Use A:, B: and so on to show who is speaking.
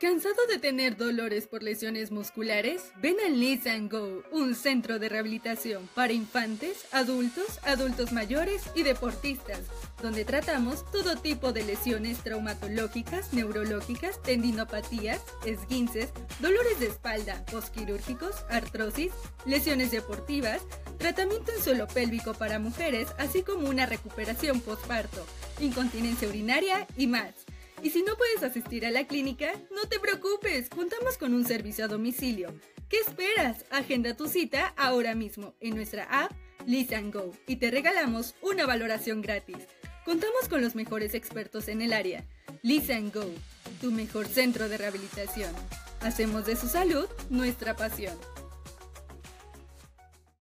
A: ¿Cansado de tener dolores por lesiones musculares? Ven a Listen Go, un centro de rehabilitación para infantes, adultos, adultos mayores y deportistas, donde tratamos todo tipo de lesiones traumatológicas, neurológicas, tendinopatías, esguinces, dolores de espalda, postquirúrgicos, artrosis, lesiones deportivas, tratamiento en suelo pélvico para mujeres, así como una recuperación postparto, incontinencia urinaria y más. Y si no puedes asistir a la clínica, no te preocupes, contamos con un servicio a domicilio. ¿Qué esperas? Agenda tu cita ahora mismo en nuestra app Listen Go y te regalamos una valoración gratis. Contamos con los mejores expertos en el área. Listen Go, tu mejor centro de rehabilitación. Hacemos de su salud nuestra pasión.